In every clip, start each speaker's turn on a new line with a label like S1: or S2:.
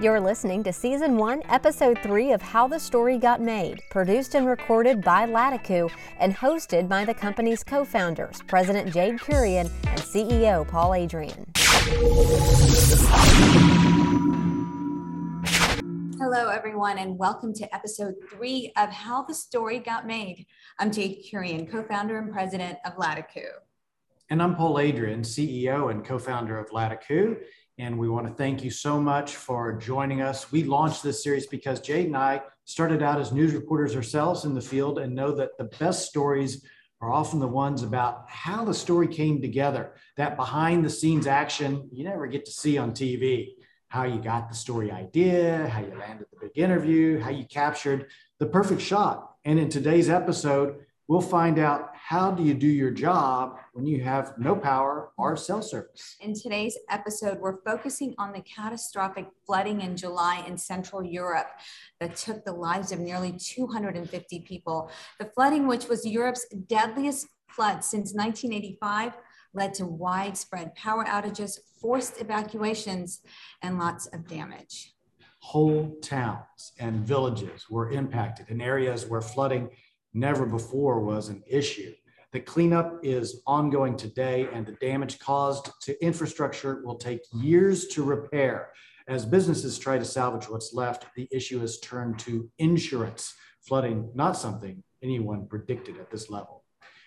S1: You're listening to Season 1, Episode 3 of How the Story Got Made, produced and recorded by Latakoo and hosted by the company's co founders, President Jade Kurian and CEO Paul Adrian.
S2: Hello, everyone, and welcome to episode three of How the Story Got Made. I'm Jade Kurian, co founder and president of Latakoo.
S3: And I'm Paul Adrian, CEO and co founder of Latakoo. And we want to thank you so much for joining us. We launched this series because Jade and I started out as news reporters ourselves in the field and know that the best stories are often the ones about how the story came together, that behind the scenes action you never get to see on TV, how you got the story idea, how you landed the big interview, how you captured the perfect shot. And in today's episode, we'll find out how do you do your job when you have no power or cell service.
S2: In today's episode, we're focusing on the catastrophic flooding in July in Central Europe that took the lives of nearly 250 people. The flooding, which was Europe's deadliest flood since 1985, led to widespread power outages, forced evacuations, and lots of damage.
S3: Whole towns and villages were impacted in areas where flooding never before was an issue. The cleanup is ongoing today, and the damage caused to infrastructure will take years to repair. As businesses try to salvage what's left, the issue has turned to insurance. Flooding, not something anyone predicted at this level.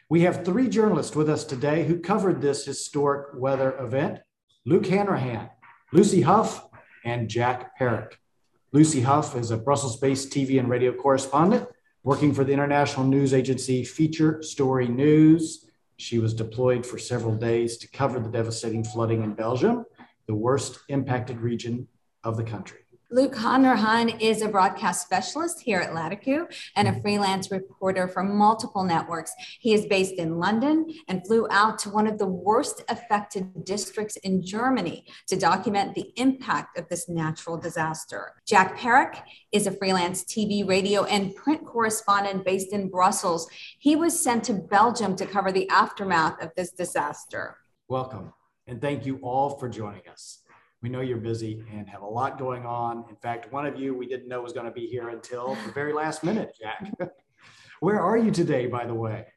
S3: We have three journalists with us today who covered this historic weather event Luke Hanrahan, Lucy Hough, and Jack Parrock. Lucy Hough is a Brussels based TV and radio correspondent Working for the international news agency Feature Story News, she was deployed for several days to cover the devastating flooding in Belgium, the worst impacted region of the country.
S2: Luke Hanrahan is a broadcast specialist here at Latakoo and a mm-hmm. freelance reporter for multiple networks. He is based in London and flew out to one of the worst affected districts in Germany to document the impact of this natural disaster. Jack Parrock is a freelance TV, radio, and print correspondent based in Brussels. He was sent to Belgium to cover the aftermath of this disaster.
S3: Welcome, and thank you all for joining us. We know you're busy and have a lot going on. In fact, one of you we didn't know was going to be here until the very last minute, Jack. Where are you today, by the way?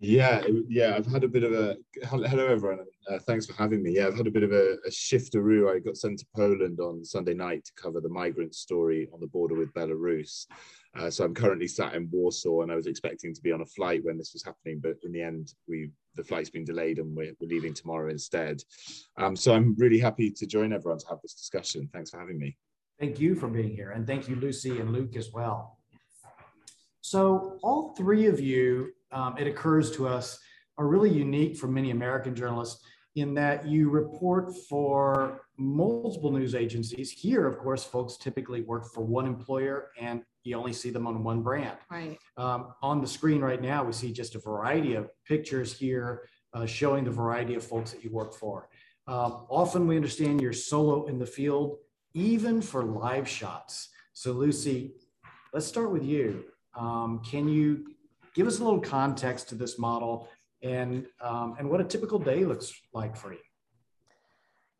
S4: Yeah, yeah, I've had a bit of a hello everyone. Uh, thanks for having me. Yeah, I've had a bit of a, a shifteroo. I got sent to Poland on Sunday night to cover the migrant story on the border with Belarus. Uh, so I'm currently sat in Warsaw, and I was expecting to be on a flight when this was happening, but in the end, we the flight's been delayed, and we're, we're leaving tomorrow instead. Um, so I'm really happy to join everyone to have this discussion. Thanks for having me.
S3: Thank you for being here, and thank you, Lucy and Luke, as well. So all three of you, um, it occurs to us, are really unique for many American journalists in that you report for multiple news agencies. Here, of course, folks typically work for one employer and you only see them on one brand.
S2: Right.
S3: Um, on the screen right now, we see just a variety of pictures here uh, showing the variety of folks that you work for. Um, often we understand you're solo in the field, even for live shots. So, Lucy, let's start with you. Um, can you give us a little context to this model and um, and what a typical day looks like for you?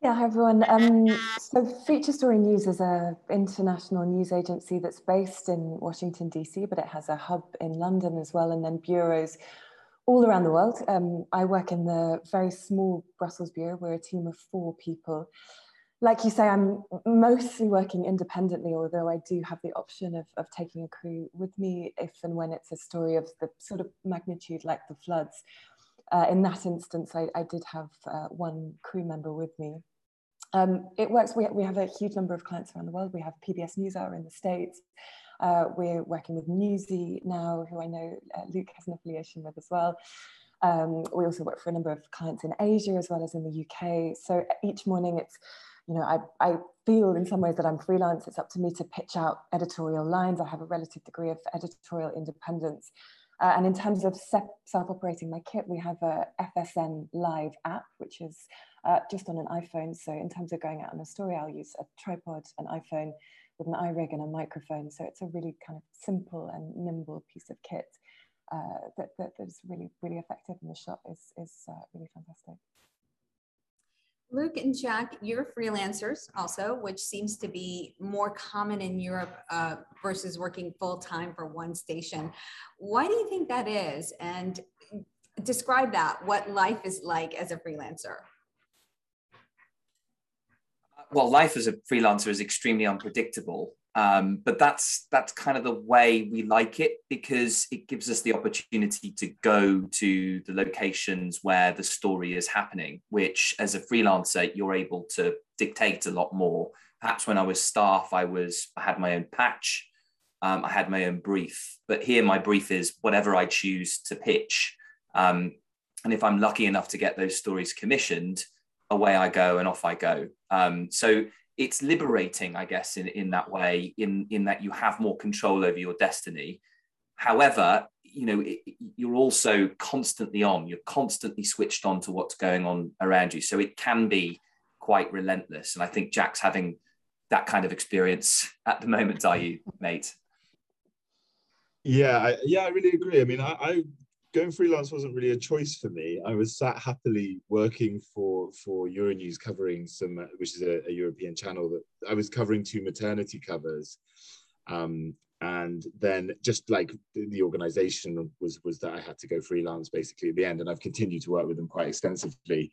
S5: Yeah, hi everyone. Um, so Feature Story News is an international news agency that's based in Washington, DC, but it has a hub in London as well, and then bureaus all around the world. Um, I work in the very small Brussels bureau. We're a team of four people. Like you say, I'm mostly working independently, although I do have the option of, of taking a crew with me if and when it's a story of the sort of magnitude like the floods uh, in that instance, I, I did have uh, one crew member with me. Um, it works, we, we have a huge number of clients around the world. We have PBS NewsHour in the States. Uh, we're working with Newsy now, who I know uh, Luke has an affiliation with as well. Um, we also work for a number of clients in Asia as well as in the UK. So each morning it's, you know, I, I feel in some ways that I'm freelance. It's up to me to pitch out editorial lines. I have a relative degree of editorial independence. Uh, and in terms of self-operating my kit, we have a FSN Live app, which is uh, just on an iPhone. So in terms of going out on a story, I'll use a tripod, an iPhone with an iRig and a microphone. So it's a really kind of simple and nimble piece of kit uh, that, that, that is really, really effective and the shot is, is uh, really fantastic.
S2: Luke and Jack, you're freelancers also, which seems to be more common in Europe uh, versus working full time for one station. Why do you think that is? And describe that, what life is like as a freelancer.
S6: Well, life as a freelancer is extremely unpredictable. Um, but that's that's kind of the way we like it because it gives us the opportunity to go to the locations where the story is happening, which as a freelancer you're able to dictate a lot more. Perhaps when I was staff, I was I had my own patch, um, I had my own brief, but here my brief is whatever I choose to pitch. Um, and if I'm lucky enough to get those stories commissioned, away I go and off I go. Um, so it's liberating, I guess, in, in that way, in, in that you have more control over your destiny. However, you know, it, you're also constantly on, you're constantly switched on to what's going on around you. So it can be quite relentless. And I think Jack's having that kind of experience at the moment, are you, mate?
S4: Yeah, I, yeah, I really agree. I mean, I, I going freelance wasn't really a choice for me. I was sat happily working for for Euronews, covering some, which is a, a European channel that I was covering two maternity covers, um, and then just like the organization was was that I had to go freelance basically at the end, and I've continued to work with them quite extensively.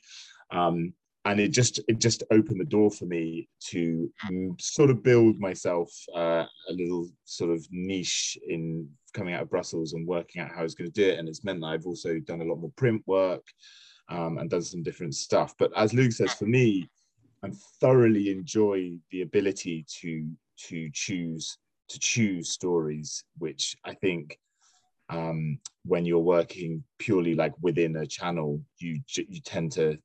S4: Um, and it just it just opened the door for me to sort of build myself uh, a little sort of niche in coming out of Brussels and working out how I was going to do it. And it's meant that I've also done a lot more print work um, and done some different stuff. But as Luke says, for me, I thoroughly enjoy the ability to to choose to choose stories, which I think um, when you're working purely like within a channel, you you tend to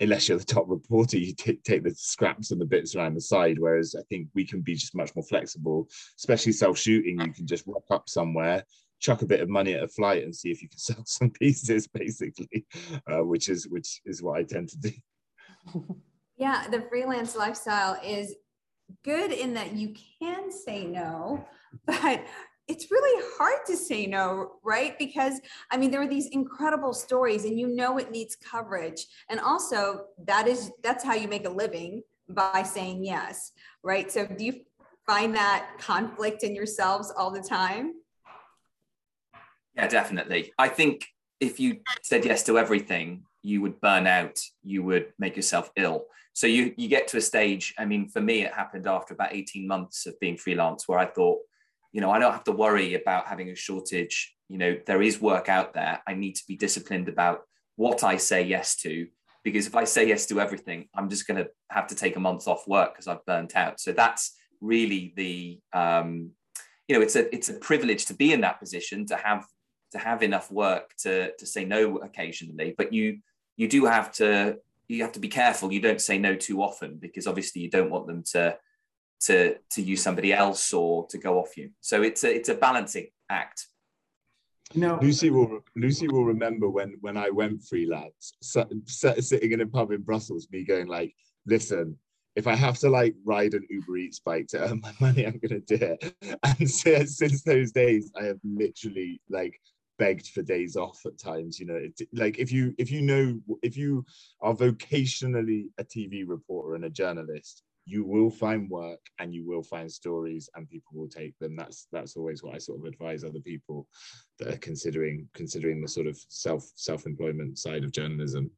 S4: unless you're the top reporter, you t- take the scraps and the bits around the side. Whereas I think we can be just much more flexible, especially self shooting. You can just rock up somewhere, chuck a bit of money at a flight, and see if you can sell some pieces, basically, uh, which is which is what I tend to do.
S2: Yeah, the freelance lifestyle is good in that you can say no, but it's really hard to say no, right? Because I mean, there are these incredible stories and you know it needs coverage. And also that is that's how you make a living by saying yes, right? So do you find that conflict in yourselves all the time?
S6: Yeah, definitely. I think if you said yes to everything, you would burn out, you would make yourself ill. So you you get to a stage, I mean, for me, it happened after about 18 months of being freelance where I thought, you know, I don't have to worry about having a shortage. You know, there is work out there. I need to be disciplined about what I say yes to, because if I say yes to everything, I'm just going to have to take a month off work because I've burnt out. So that's really the, um, you know, it's a it's a privilege to be in that position to have to have enough work to to say no occasionally, but you you do have to you have to be careful. You don't say no too often because obviously you don't want them to to to use somebody else or to go off you. So it's a it's a balancing act.
S4: You know, Lucy will Lucy will remember when when I went freelance, so, sitting in a pub in Brussels, me going like, "Listen, if I have to like ride an Uber Eats bike to earn my money, I'm gonna do it." And since, since those days, I have literally like begged for days off at times. You know, it, like if you if you know if you are vocationally a TV reporter and a journalist, you will find work and you will find stories and people will take them that's that's always what i sort of advise other people that are considering considering the sort of self self-employment side of journalism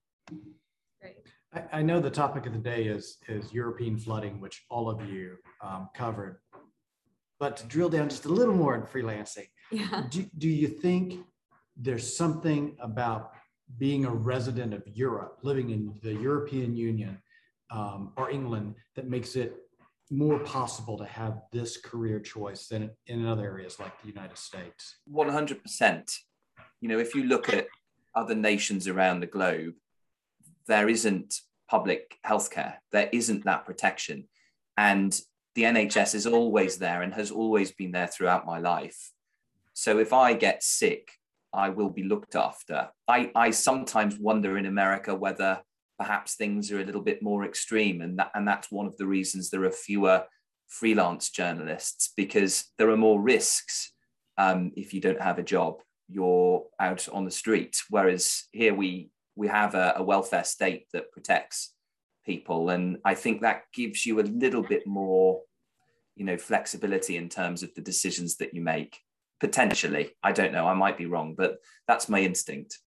S3: Great. I, I know the topic of the day is is european flooding which all of you um, covered but to drill down just a little more in freelancing yeah. do, do you think there's something about being a resident of europe living in the european union um, or England that makes it more possible to have this career choice than in other areas like the United States?
S6: 100%. You know, if you look at other nations around the globe, there isn't public healthcare, there isn't that protection. And the NHS is always there and has always been there throughout my life. So if I get sick, I will be looked after. I, I sometimes wonder in America whether perhaps things are a little bit more extreme. And, that, and that's one of the reasons there are fewer freelance journalists because there are more risks um, if you don't have a job. You're out on the street. Whereas here we, we have a, a welfare state that protects people. And I think that gives you a little bit more, you know, flexibility in terms of the decisions that you make. Potentially, I don't know. I might be wrong, but that's my instinct.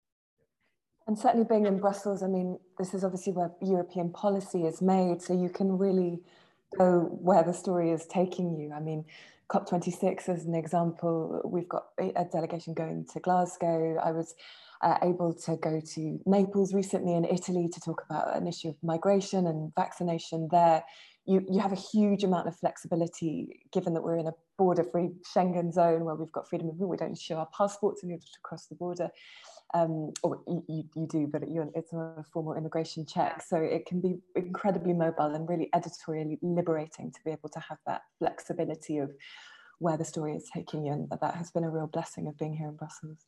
S5: And certainly being in Brussels, I mean, this is obviously where European policy is made, so you can really go where the story is taking you. I mean, COP26 as an example, we've got a delegation going to Glasgow. I was uh, able to go to Naples recently in Italy to talk about an issue of migration and vaccination there. You, you have a huge amount of flexibility given that we're in a border free Schengen zone where we've got freedom of movement. We don't show our passports in order to cross the border um, or you, you do, but it's not a formal immigration check. So it can be incredibly mobile and really editorially liberating to be able to have that flexibility of where the story is taking you. And that has been a real blessing of being here in Brussels.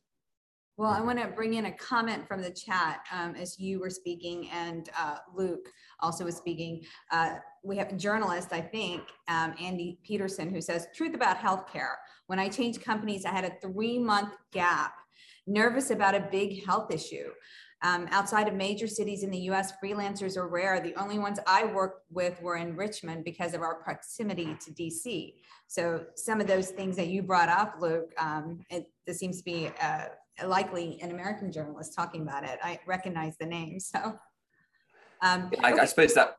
S2: Well, I want to bring in a comment from the chat um, as you were speaking and uh, Luke also was speaking. Uh, we have a journalist, I think, um, Andy Peterson, who says, truth about healthcare. When I changed companies, I had a three month gap nervous about a big health issue. Um, outside of major cities in the US, freelancers are rare. The only ones I worked with were in Richmond because of our proximity to DC. So, some of those things that you brought up, Luke, um, it, this seems to be uh, likely an American journalist talking about it. I recognize the name. So,
S6: um, I, I, suppose that,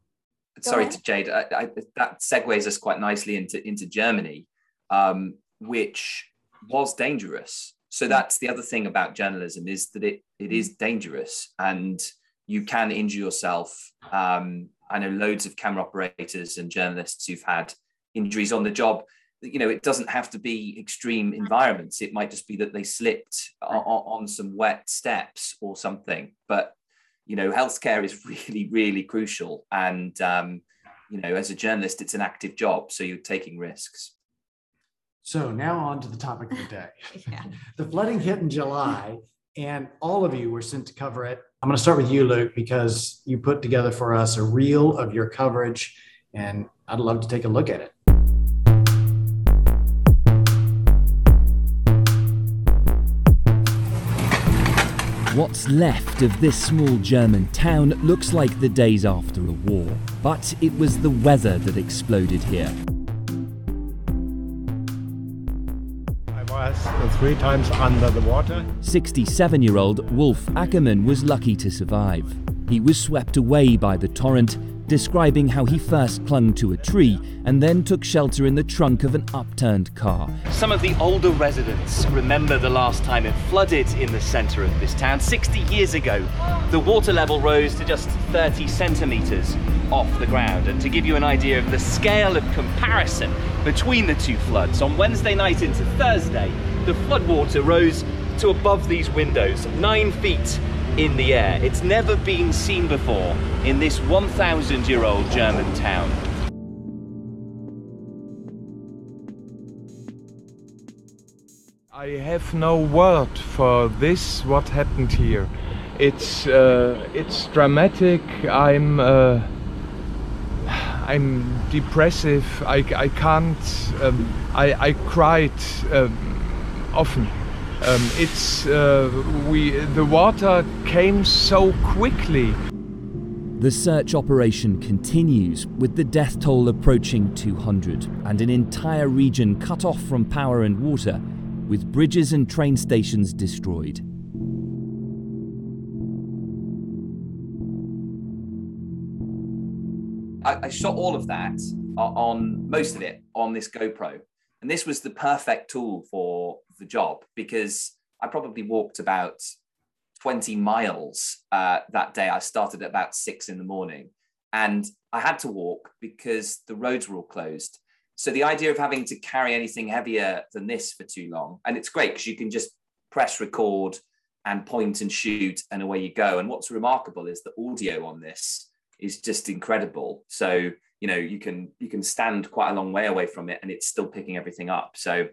S6: sorry to Jade, I, I, that segues us quite nicely into, into Germany, um, which was dangerous so that's the other thing about journalism is that it it is dangerous and you can injure yourself. Um, i know loads of camera operators and journalists who've had injuries on the job. You know it doesn't have to be extreme environments. It might just be that they slipped on, on some wet steps or something. But you know healthcare is really really crucial. And um, you know as a journalist it's an active job so you're taking risks
S3: so now on to the topic of the day. yeah. The flooding hit in July, and all of you were sent to cover it. I'm going to start with you, Luke, because you put together for us a reel of your coverage, and I'd love to take a look at it.
S7: What's left of this small German town looks like the days after a war, but it was the weather that exploded here.
S8: Three times under the water.
S7: 67 year old Wolf Ackermann was lucky to survive. He was swept away by the torrent, describing how he first clung to a tree and then took shelter in the trunk of an upturned car.
S9: Some of the older residents remember the last time it flooded in the centre of this town. 60 years ago, the water level rose to just 30 centimetres off the ground. And to give you an idea of the scale of comparison between the two floods, on Wednesday night into Thursday, the floodwater rose to above these windows, nine feet in the air. It's never been seen before in this 1,000 year old German town.
S8: I have no word for this, what happened here. It's, uh, it's dramatic. I'm, uh, I'm depressive. I, I can't, um, I, I cried um, often. Um, it's uh, we the water came so quickly.
S7: The search operation continues, with the death toll approaching 200 and an entire region cut off from power and water, with bridges and train stations destroyed.
S6: I, I shot all of that on most of it on this GoPro, and this was the perfect tool for the job because I probably walked about 20 miles uh, that day. I started at about six in the morning and I had to walk because the roads were all closed. So the idea of having to carry anything heavier than this for too long, and it's great because you can just press record and point and shoot and away you go. And what's remarkable is the audio on this is just incredible. So you know you can you can stand quite a long way away from it and it's still picking everything up. So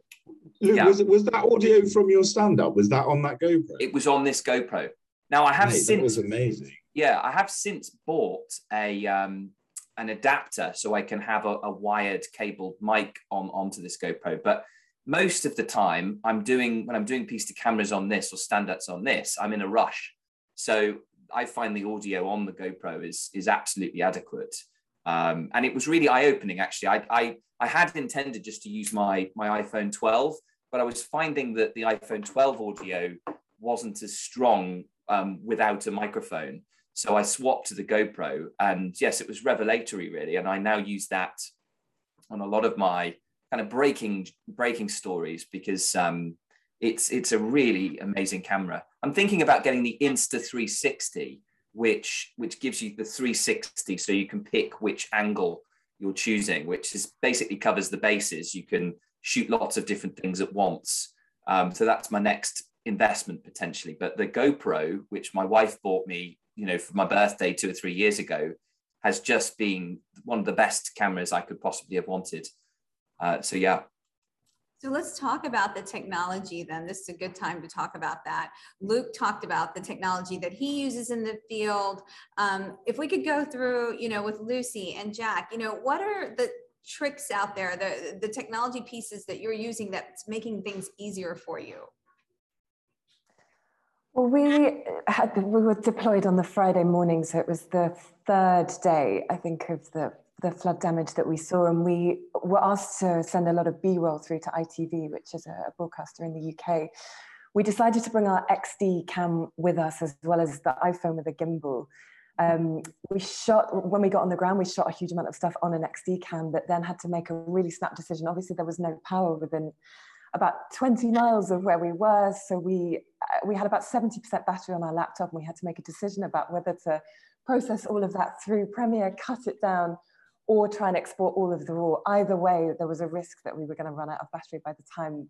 S4: yeah. was, was that audio from your stand-up? Was that on that gopro?
S6: It was on this gopro. Now i have Mate, since
S4: was amazing.
S6: Yeah i have since bought a um an adapter so i can have a, a wired cabled mic on onto this gopro. But most of the time i'm doing when i'm doing piece to cameras on this or stand-ups on this i'm in a rush. So I find the audio on the GoPro is is absolutely adequate. Um, and it was really eye-opening actually. I, I I had intended just to use my my iPhone 12, but I was finding that the iPhone 12 audio wasn't as strong um, without a microphone. So I swapped to the GoPro, and yes, it was revelatory really. And I now use that on a lot of my kind of breaking breaking stories because um, it's it's a really amazing camera. I'm thinking about getting the Insta 360, which which gives you the 360, so you can pick which angle you're choosing, which is basically covers the bases. You can shoot lots of different things at once. Um, so that's my next investment potentially. But the GoPro, which my wife bought me, you know, for my birthday two or three years ago, has just been one of the best cameras I could possibly have wanted. Uh, so yeah,
S2: so let's talk about the technology then. This is a good time to talk about that. Luke talked about the technology that he uses in the field. Um, if we could go through, you know, with Lucy and Jack, you know, what are the tricks out there, the, the technology pieces that you're using that's making things easier for you?
S5: Well, we had we were deployed on the Friday morning, so it was the third day, I think, of the the flood damage that we saw, and we were asked to send a lot of B-roll through to ITV, which is a broadcaster in the UK. We decided to bring our XD cam with us as well as the iPhone with a gimbal. Um, we shot when we got on the ground. We shot a huge amount of stuff on an XD cam, but then had to make a really snap decision. Obviously, there was no power within about 20 miles of where we were, so we uh, we had about 70% battery on our laptop, and we had to make a decision about whether to process all of that through Premiere, cut it down, or try and export all of the raw. Either way, there was a risk that we were going to run out of battery by the time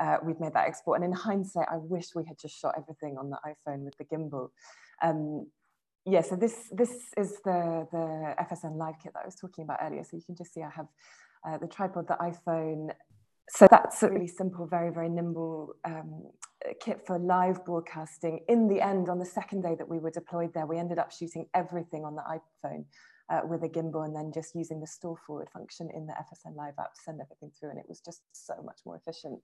S5: uh, we'd made that export. And in hindsight, I wish we had just shot everything on the iPhone with the gimbal. Um, yeah, so this this is the the FSN Live kit that I was talking about earlier. So you can just see I have uh, the tripod, the iPhone. So that's a really simple, very very nimble um, kit for live broadcasting. In the end, on the second day that we were deployed there, we ended up shooting everything on the iPhone uh, with a gimbal and then just using the store forward function in the FSN Live app to send everything through. And it was just so much more efficient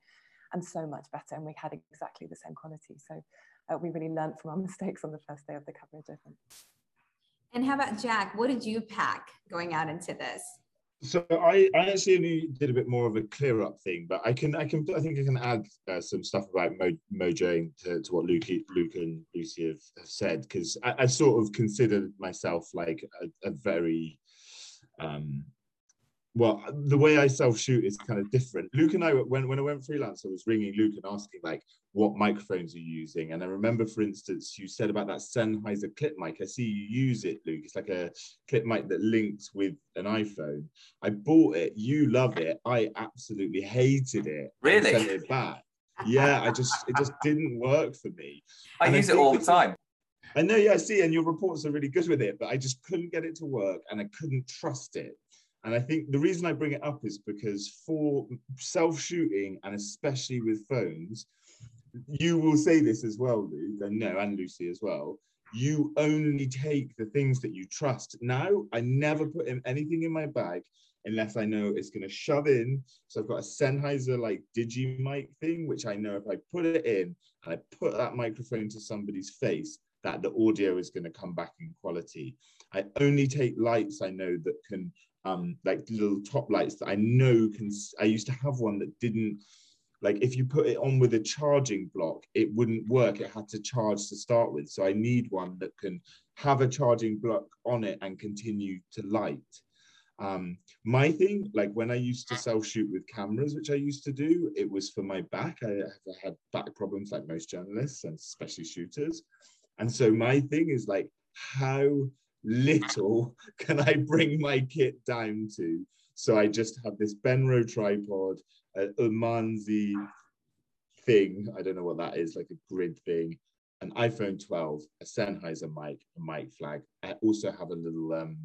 S5: and so much better. And we had exactly the same quality. So uh, we really learned from our mistakes on the first day of the coverage, I think.
S2: And how about Jack? What did you pack going out into this?
S4: So I, I actually only did a bit more of a clear up thing, but I can I can I think I can add uh, some stuff about Mo, Mojo to, to what Luke Luke and Lucy have, have said because I, I, sort of considered myself like a, a very um, well, the way I self shoot is kind of different. Luke and I, when, when I went freelance, I was ringing Luke and asking like, what microphones are you using? And I remember, for instance, you said about that Sennheiser clip mic. I see you use it, Luke. It's like a clip mic that links with an iPhone. I bought it. You love it. I absolutely hated it.
S6: Really?
S4: sent it back. Yeah, I just it just didn't work for me.
S6: I and use I it all the time.
S4: I know, yeah, I see, and your reports are really good with it, but I just couldn't get it to work and I couldn't trust it. And I think the reason I bring it up is because for self shooting, and especially with phones, you will say this as well, Luke, and no, and Lucy as well. You only take the things that you trust. Now, I never put in anything in my bag unless I know it's going to shove in. So I've got a Sennheiser like digi mic thing, which I know if I put it in and I put that microphone to somebody's face, that the audio is going to come back in quality. I only take lights I know that can um, like little top lights that I know can. I used to have one that didn't like if you put it on with a charging block, it wouldn't work. It had to charge to start with. So I need one that can have a charging block on it and continue to light. Um, my thing, like when I used to self shoot with cameras, which I used to do, it was for my back. I, I had back problems like most journalists and especially shooters. And so my thing is like, how little can I bring my kit down to? So I just have this Benro tripod, a Ulanzi thing. I don't know what that is, like a grid thing, an iPhone 12, a Sennheiser mic, a mic flag. I also have a little um,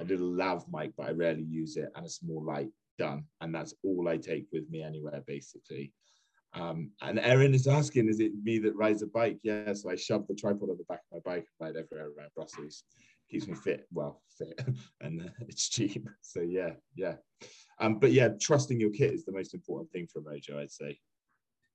S4: a little lav mic, but I rarely use it, and a small light. Done, and that's all I take with me anywhere, basically. Um, and Erin is asking, is it me that rides a bike? Yeah, so I shove the tripod on the back of my bike and ride everywhere around Brussels keeps me fit, well, fit, and uh, it's cheap. So yeah, yeah. Um, but yeah, trusting your kit is the most important thing for Mojo, I'd say.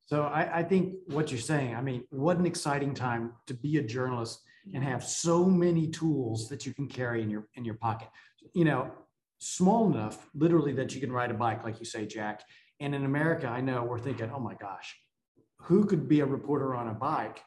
S3: So I, I think what you're saying, I mean, what an exciting time to be a journalist and have so many tools that you can carry in your in your pocket. You know, small enough, literally, that you can ride a bike, like you say, Jack. And in America, I know we're thinking, oh my gosh, who could be a reporter on a bike?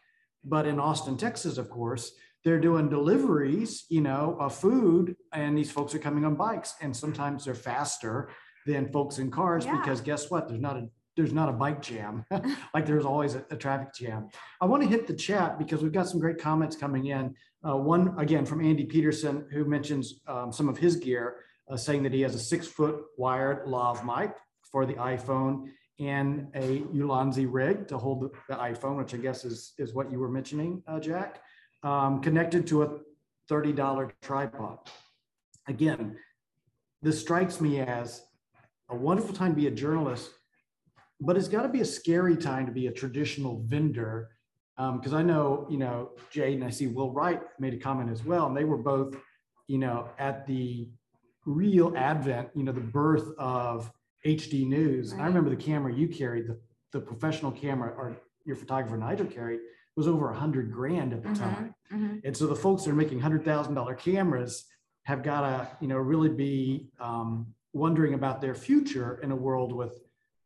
S3: But in Austin, Texas, of course, they're doing deliveries, you know, of food, and these folks are coming on bikes, and sometimes they're faster than folks in cars
S2: Yeah.
S3: because guess what? There's not a there's not a bike jam like there's always a, a traffic jam. I want to hit the chat because we've got some great comments coming in. Uh, one again from Andy Peterson who mentions um, some of his gear, uh, saying that he has a six foot wired lav mic for the iPhone and a Ulanzi rig to hold the, the iPhone, which I guess is is what you were mentioning, uh, Jack, um, connected to a thirty dollar tripod. Again, this strikes me as a wonderful time to be a journalist, but it's got to be a scary time to be a traditional vendor. Because I know, you know, Jade and I see Will Wright made a comment as well, and they were both, you know, at the real advent, you know, the birth of HD news. And I remember the camera you carried, the, the professional camera, or your photographer Nigel carried, was over a hundred grand at the
S2: Mhm,
S3: time.
S2: mhm.
S3: And so the folks that are making hundred thousand dollar cameras have got to, you know, really be um, wondering about their future in a world with,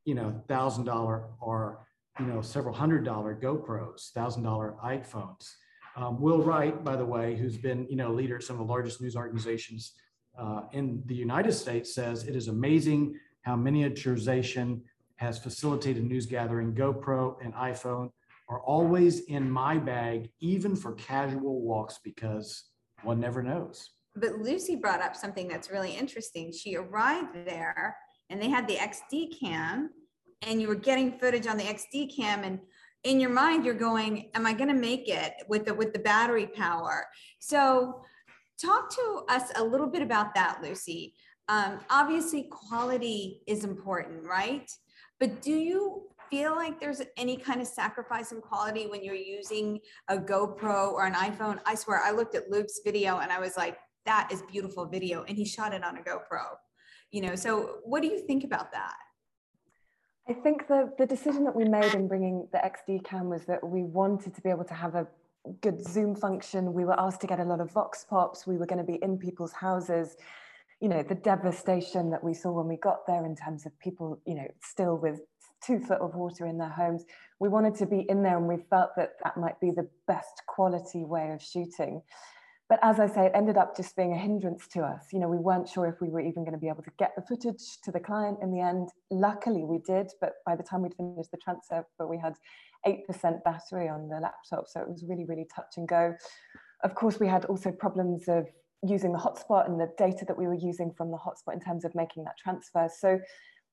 S3: you know, thousand dollar or you know several hundred dollar GoPros, thousand dollar iPhones. Um, Will Wright, by the way, who's been you know leader at some of the largest news organizations uh, in the United States, says it is amazing how miniaturization has facilitated news gathering. GoPro and iPhone are always in my bag, even for casual walks, because one never knows.
S2: But Lucy brought up something that's really interesting. She arrived there and they had the XD cam and you were getting footage on the XD cam and in your mind you're going, am I going to make it with the with the battery power? So talk to us a little bit about that, Lucy. Um, obviously quality is important, right? But do you feel like there's any kind of sacrifice in quality when you're using a GoPro or an iPhone? I swear I looked at Luke's video and I was like, that is beautiful video and he shot it on a GoPro. You know, so what do you think about that?
S5: I think the, the decision that we made in bringing the XD cam was that we wanted to be able to have a good Zoom function. We were asked to get a lot of Vox Pops. We were going to be in people's houses. You know, the devastation that we saw when we got there in terms of people, you know, still with two foot of water in their homes. We wanted to be in there and we felt that that might be the best quality way of shooting. But as I say, it ended up just being a hindrance to us. You know, we weren't sure if we were even going to be able to get the footage to the client in the end. Luckily, we did, but by the time we'd finished the transfer, we had 8% battery on the laptop, so it was really, really touch and go. Of course, we had also problems of using the hotspot and the data that we were using from the hotspot in terms of making that transfer. So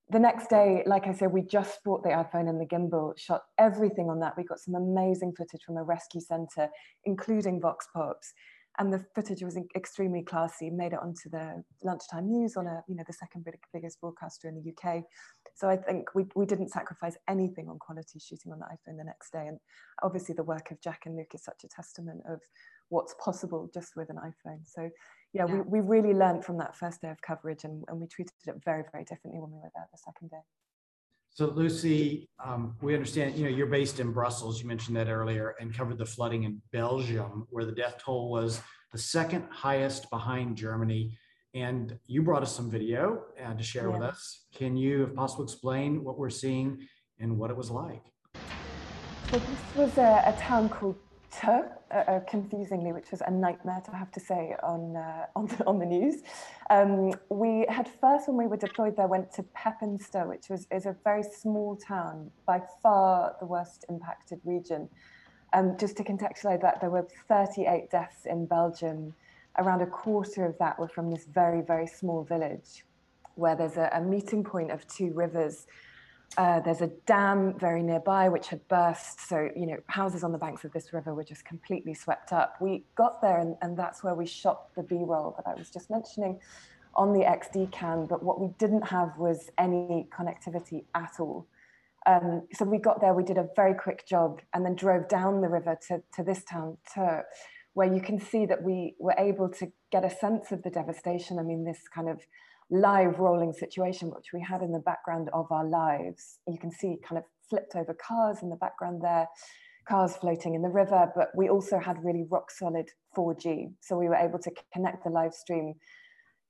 S5: the next day, like I said, we just bought the iPhone and the gimbal, shot everything on that. We got some amazing footage from a rescue center, including Vox Pops. And the footage was extremely classy made it onto the lunchtime news on a you know the second biggest broadcaster in the uk so i think we, we didn't sacrifice anything on quality shooting on the iphone the next day. And obviously the work of jack and luke is such a testament of what's possible just with an iphone. So yeah,
S2: Yeah.
S5: We, we really learned from that first day of coverage and, and we treated it very very differently when we were there the second day
S3: So Lucy, um, we understand, you know, you're based in Brussels. You mentioned that earlier and covered the flooding in Belgium, where the death toll was the second highest behind Germany. And you brought us some video uh, to share with us. Can you, if possible, explain what we're seeing and what it was like?
S5: So this was a, a town called Theux, uh, uh, confusingly, which was a nightmare to have to say on uh, on, the, on the news. Um, we had first, when we were deployed there, went to Pepinster, which was is a very small town, by far the worst impacted region. Um, just to contextualize that, there were 38 deaths in Belgium. Around a quarter of that were from this very, very small village, where there's a, a meeting point of two rivers uh, there's a dam very nearby which had burst. So, you know, houses on the banks of this river were just completely swept up. We got there, and, and that's where we shot the B roll that I was just mentioning on the XD cam. But what we didn't have was any connectivity at all. Um, so we got there, we did a very quick job, and then drove down the river to, to this town, to where you can see that we were able to get a sense of the devastation. I mean, this kind of live rolling situation which we had in the background of our lives you can see kind of flipped over cars in the background there, cars floating in the river, but we also had really rock solid 4G. So we were able to connect the live stream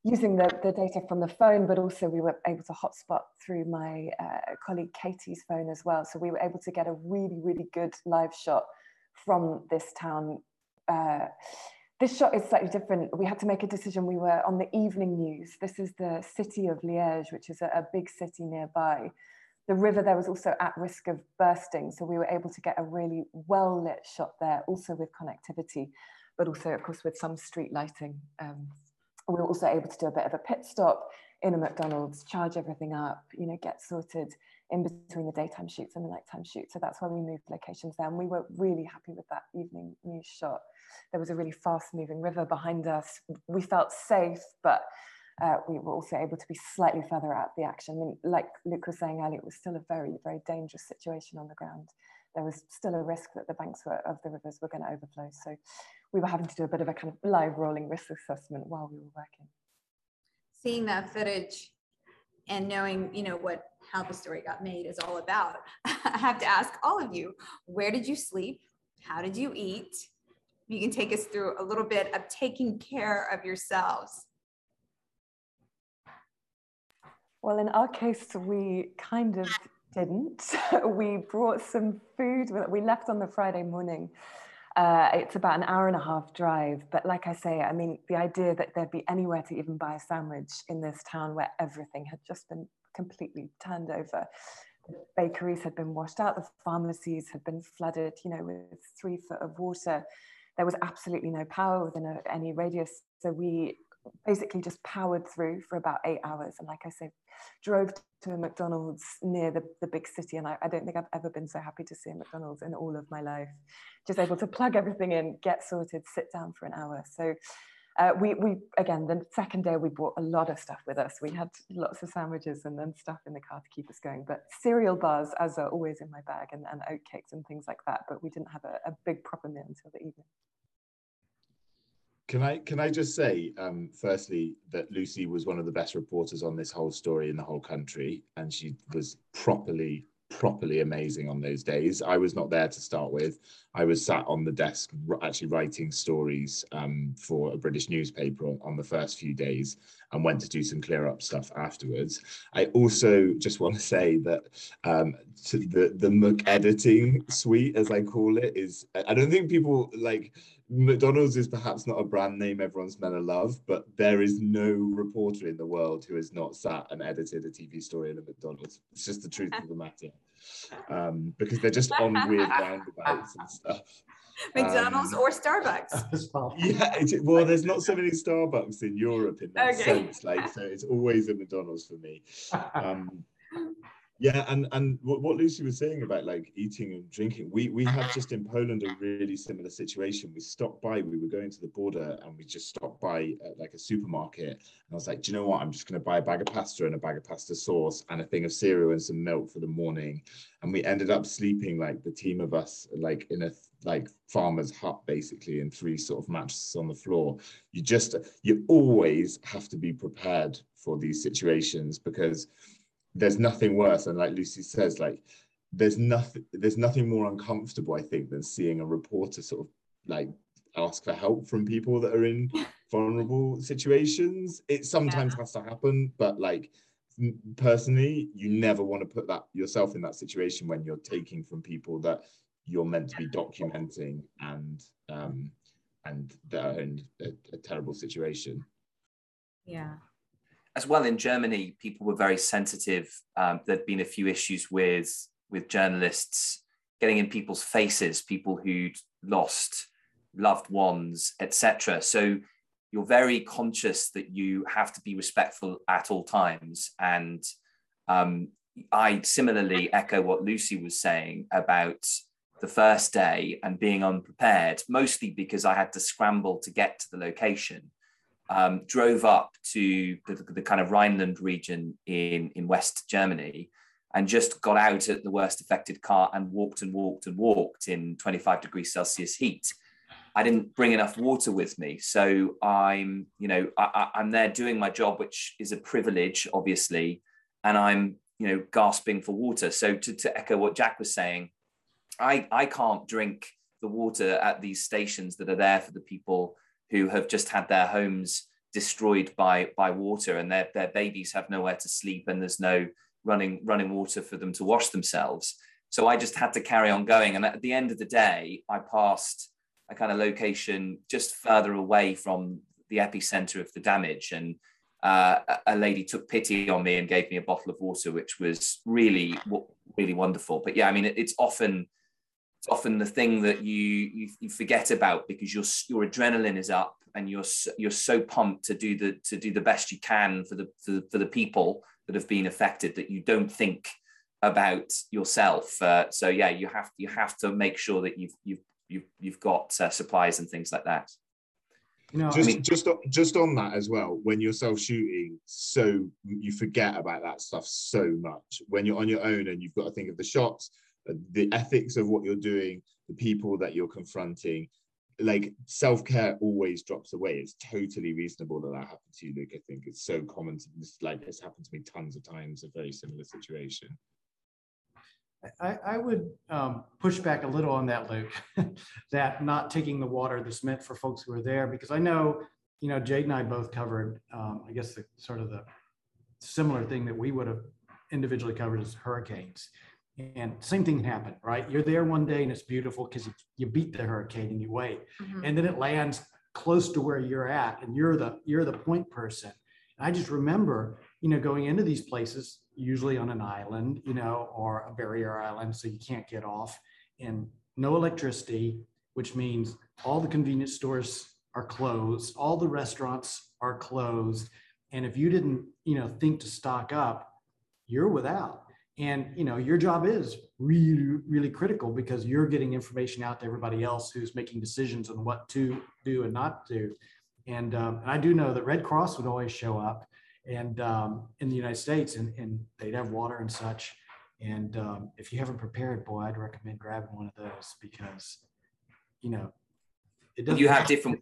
S5: using the, the data from the phone, but also we were able to hotspot through my uh, colleague Katie's phone as well. So we were able to get a really, really good live shot from this town. Uh, this shot is slightly different. We had to make a decision. We were on the evening news. This is the city of Liège, which is a, a big city nearby. The river there was also at risk of bursting. So we were able to get a really well lit shot there, also with connectivity, but also, of course, with some street lighting um, we were also able to do a bit of a pit stop in a McDonald's, charge everything up, you know, get sorted in between the daytime shoots and the nighttime shoots. So that's why we moved locations there. And we were really happy with that evening news shot. There was a really fast moving river behind us. We felt safe, but uh, we were also able to be slightly further out the action. I mean, like Luke was saying earlier, it was still a very, very dangerous situation on the ground. There was still a risk that the banks were, of the rivers were going to overflow. So we were having to do a bit of a kind of live rolling risk assessment while we were working.
S2: Seeing that footage and knowing, you know, what how the story got made is all about, I have to ask all of you, where did you sleep? How did you eat? You can take us through a little bit of taking care of yourselves.
S5: Well, in our case, we kind of didn't. we brought some food we left on the Friday morning uh, it's about an hour and a half drive. But like I say, I mean, the idea that there'd be anywhere to even buy a sandwich in this town where everything had just been completely turned over. The bakeries had been washed out, the pharmacies had been flooded, you know, with three foot of water. There was absolutely no power within a, any radius. So we basically just powered through for about eight hours. And like I said, drove to a McDonald's near the, the big city. And I, I don't think I've ever been so happy to see a McDonald's in all of my life. Just able to plug everything in, get sorted, sit down for an hour. So uh, we, we, again, the second day we brought a lot of stuff with us. We had lots of sandwiches and then stuff in the car to keep us going. But cereal bars, as are always in my bag, and, and oatcakes and things like that. But we didn't have a, a big proper meal until the evening.
S4: Can I can I just say, um, firstly, that Lucy was one of the best reporters on this whole story in the whole country, and she was properly properly amazing on those days. I was not there to start with. I was sat on the desk actually writing stories um, for a British newspaper on, on, the first few days and went to do some clear up stuff afterwards. I also just want to say that um, to the, the Mc editing suite, as I call it, is I don't think people like McDonald's is perhaps not a brand name everyone's meant to love, but there is no reporter in the world who has not sat and edited a TV story in a McDonald's. It's just the truth of the matter, um, because they're just on weird roundabouts and stuff.
S2: McDonald's um, or Starbucks.
S4: yeah, it, well, there's not so many Starbucks in Europe in that okay. sense. Like, so it's always a McDonald's for me. Um, yeah, and and what, what Lucy was saying about like eating and drinking, we we had just in Poland a really similar situation. We stopped by, we were going to the border, and we just stopped by at like a supermarket, and I was like, do you know what? I'm just going to buy a bag of pasta and a bag of pasta sauce and a thing of cereal and some milk for the morning, and we ended up sleeping like the team of us like in a like farmer's hut basically and three sort of mattresses on the floor you just you always have to be prepared for these situations because there's nothing worse and like lucy says like there's nothing there's nothing more uncomfortable i think than seeing a reporter sort of like ask for help from people that are in vulnerable situations it sometimes yeah. has to happen but like personally you never want to put that yourself in that situation when you're taking from people that you're meant to be documenting and um and they're in a, a terrible situation
S2: yeah
S6: as well in Germany, people were very sensitive. Um, there'd been a few issues with with journalists getting in people's faces, people who'd lost loved ones, etc. So you're very conscious that you have to be respectful at all times. And um, I similarly echo what Lucy was saying about the first day and being unprepared, mostly because I had to scramble to get to the location um, drove up to the, the, kind of Rhineland region in, in West Germany and just got out at the worst affected car and walked and walked and walked in 25 degrees Celsius heat. I didn't bring enough water with me. So I'm, you know, I, I'm there doing my job, which is a privilege, obviously. And I'm you know, gasping for water. So to, to echo what Jack was saying, I, I can't drink the water at these stations that are there for the people who have just had their homes destroyed by by water and their, their babies have nowhere to sleep and there's no running running water for them to wash themselves. So i just had to carry on going and at the end of the day i passed a kind of location just further away from the epicenter of the damage and uh, a lady took pity on me and gave me a bottle of water which was really really wonderful. But yeah i mean it's often often the thing that you, you, you forget about because your your adrenaline is up and you're you're so pumped to do the to do the best you can for the for, for the people that have been affected that you don't think about yourself. Uh, so yeah, you have you have to make sure that you've you've you've, you've got uh, supplies and things like that.
S4: You know, just I mean, just just on that as well. When you're self shooting, so you forget about that stuff so much. When you're on your own and you've got to think of the shots, the ethics of what you're doing, the people that you're confronting, like self-care always drops away. It's totally reasonable that that happened to you luke. I think it's so common to this like it's happened to me tons of times a very similar situation.
S3: I, I would um, push back a little on that, Luke, that not taking the water that's meant for folks who are there, because I know, you know, Jade and I both covered, um, I guess, the sort of the similar thing that we would have individually covered as hurricanes. And same thing happened, right? You're there one day and it's beautiful because you, beat the hurricane and you wait, mm-hmm. and then it lands close to where you're at, and you're the you're the point person. And I just remember, you know, going into these places, usually on an island, you know, or a barrier island, so you can't get off, and no electricity, which means all the convenience stores are closed, all the restaurants are closed, and if you didn't, you know, think to stock up, you're without and you know your job is really really critical because you're getting information out to everybody else who's making decisions on what to do and not do. And, um, and i do know that red cross would always show up and um, in the united states and, and they'd have water and such. And um, if you haven't prepared boy i'd recommend grabbing one of those because you know
S6: it doesn't you have different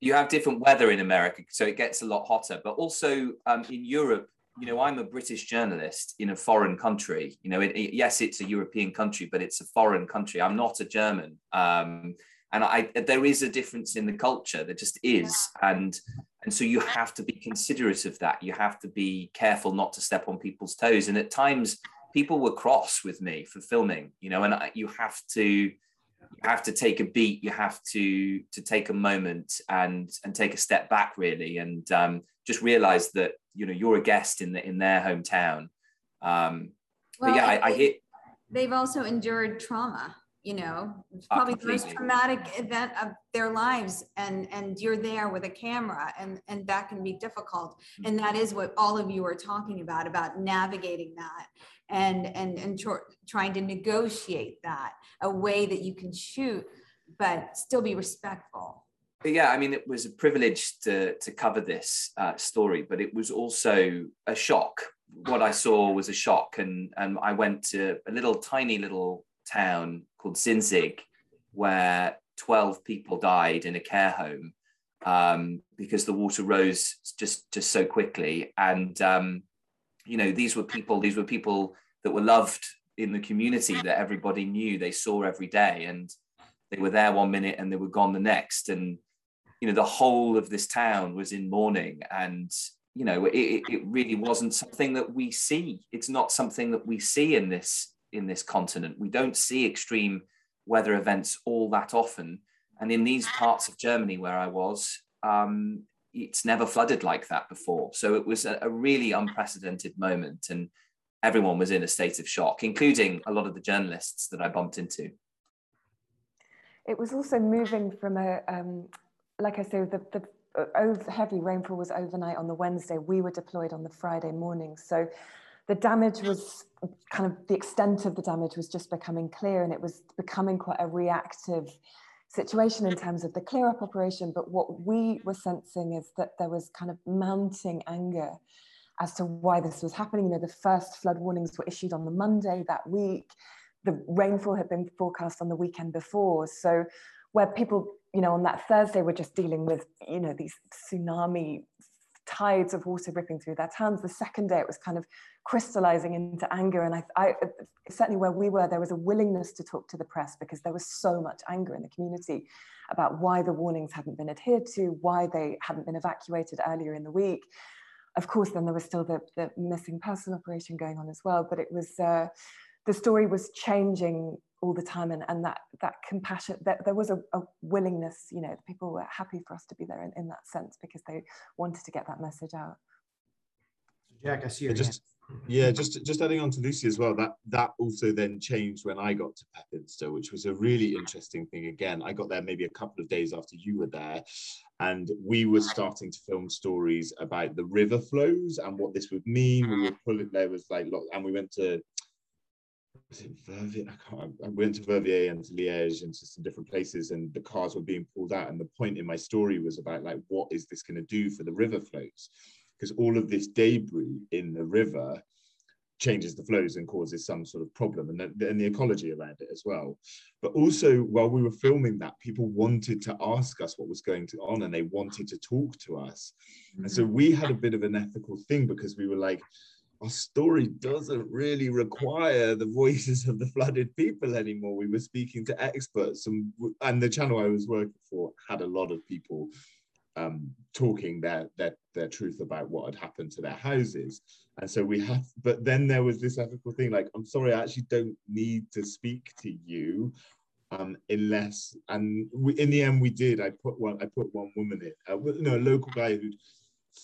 S6: you have different weather in america so it gets a lot hotter. But also um, in europe you know, I'm a British journalist in a foreign country. You know, it, it, yes, it's a European country, but it's a foreign country. I'm not a German, um, and I there is a difference in the culture. There just is, and and so you have to be considerate of that. You have to be careful not to step on people's toes. And at times, people were cross with me for filming. You know, and I, you have to you have to take a beat you have to to take a moment and and take a step back really and um, just realize that you know you're a guest in the in their hometown. Um well, but yeah I, I hit
S2: they've also endured trauma you know? Ah, probably the most traumatic event of their lives and and you're there with a camera and and that can be difficult. Mm-hmm. and that is what all of you are talking about about navigating that and and and tr- trying to negotiate that a way that you can shoot but still be respectful.
S6: Yeah i mean it was a privilege to to cover this uh, story but it was also a shock. What i saw was a shock and and i went to a little tiny little town called Sinzig where 12 people died in a care home um, because the water rose just just so quickly. And um, you know these were people these were people that were loved in the community that everybody knew they saw every day and they were there one minute and they were gone the next. And you know the whole of this town was in mourning and you know it, it really wasn't something that we see. It's not something that we see in this in this continent. We don't see extreme weather events all that often. And in these parts of germany where i was um, it's never flooded like that before so it was a, a really unprecedented moment and everyone was in a state of shock including a lot of the journalists that i bumped into
S5: it was also moving from a um, like I say, the, the over, heavy rainfall was overnight on the Wednesday. We were deployed on the Friday morning. So the damage was kind of the extent of the damage was just becoming clear and it was becoming quite a reactive situation in terms of the clear up operation. But what we were sensing is that there was kind of mounting anger as to why this was happening. You know, the first flood warnings were issued on the Monday that week. The rainfall had been forecast on the weekend before. So where people you know, on that Thursday, we're just dealing with, you know, these tsunami tides of water ripping through their towns. The second day, it was kind of crystallizing into anger. And I, I, certainly where we were, there was a willingness to talk to the press because there was so much anger in the community about why the warnings hadn't been adhered to, why they hadn't been evacuated earlier in the week. Of course, then there was still the, the missing person operation going on as well, but it was, uh, the story was changing all the time and, and that that compassion that there was a, a, willingness you know people were happy for us to be there in, in that sense because they wanted to get that message out.
S3: Jack i see you
S4: just mm-hmm. yeah just just adding on to lucy as well that that also then changed when i got to pepinster which was a really interesting thing. Again i got there maybe a couple of days after you were there and we were starting to film stories about the river flows and what this would mean. We were pulling there was like and we went to was it Verviers? I can't. I went to Verviers and to Liège and to some different places, and the cars were being pulled out. And the point in my story was about like, what is this going to do for the river flows? Because all of this debris in the river changes the flows and causes some sort of problem, and the, and the ecology around it as well. But also, while we were filming that, people wanted to ask us what was going to on, and they wanted to talk to us. Mm-hmm. And so we had a bit of an ethical thing because we were like our story doesn't really require the voices of the flooded people anymore. We were speaking to experts, and, and the channel I was working for had a lot of people um, talking their, their their truth about what had happened to their houses. And so we have, but then there was this ethical thing like, I'm sorry, I actually don't need to speak to you um, unless, and we, in the end we did. I put one, I put one woman in, uh, no, a local guy who'd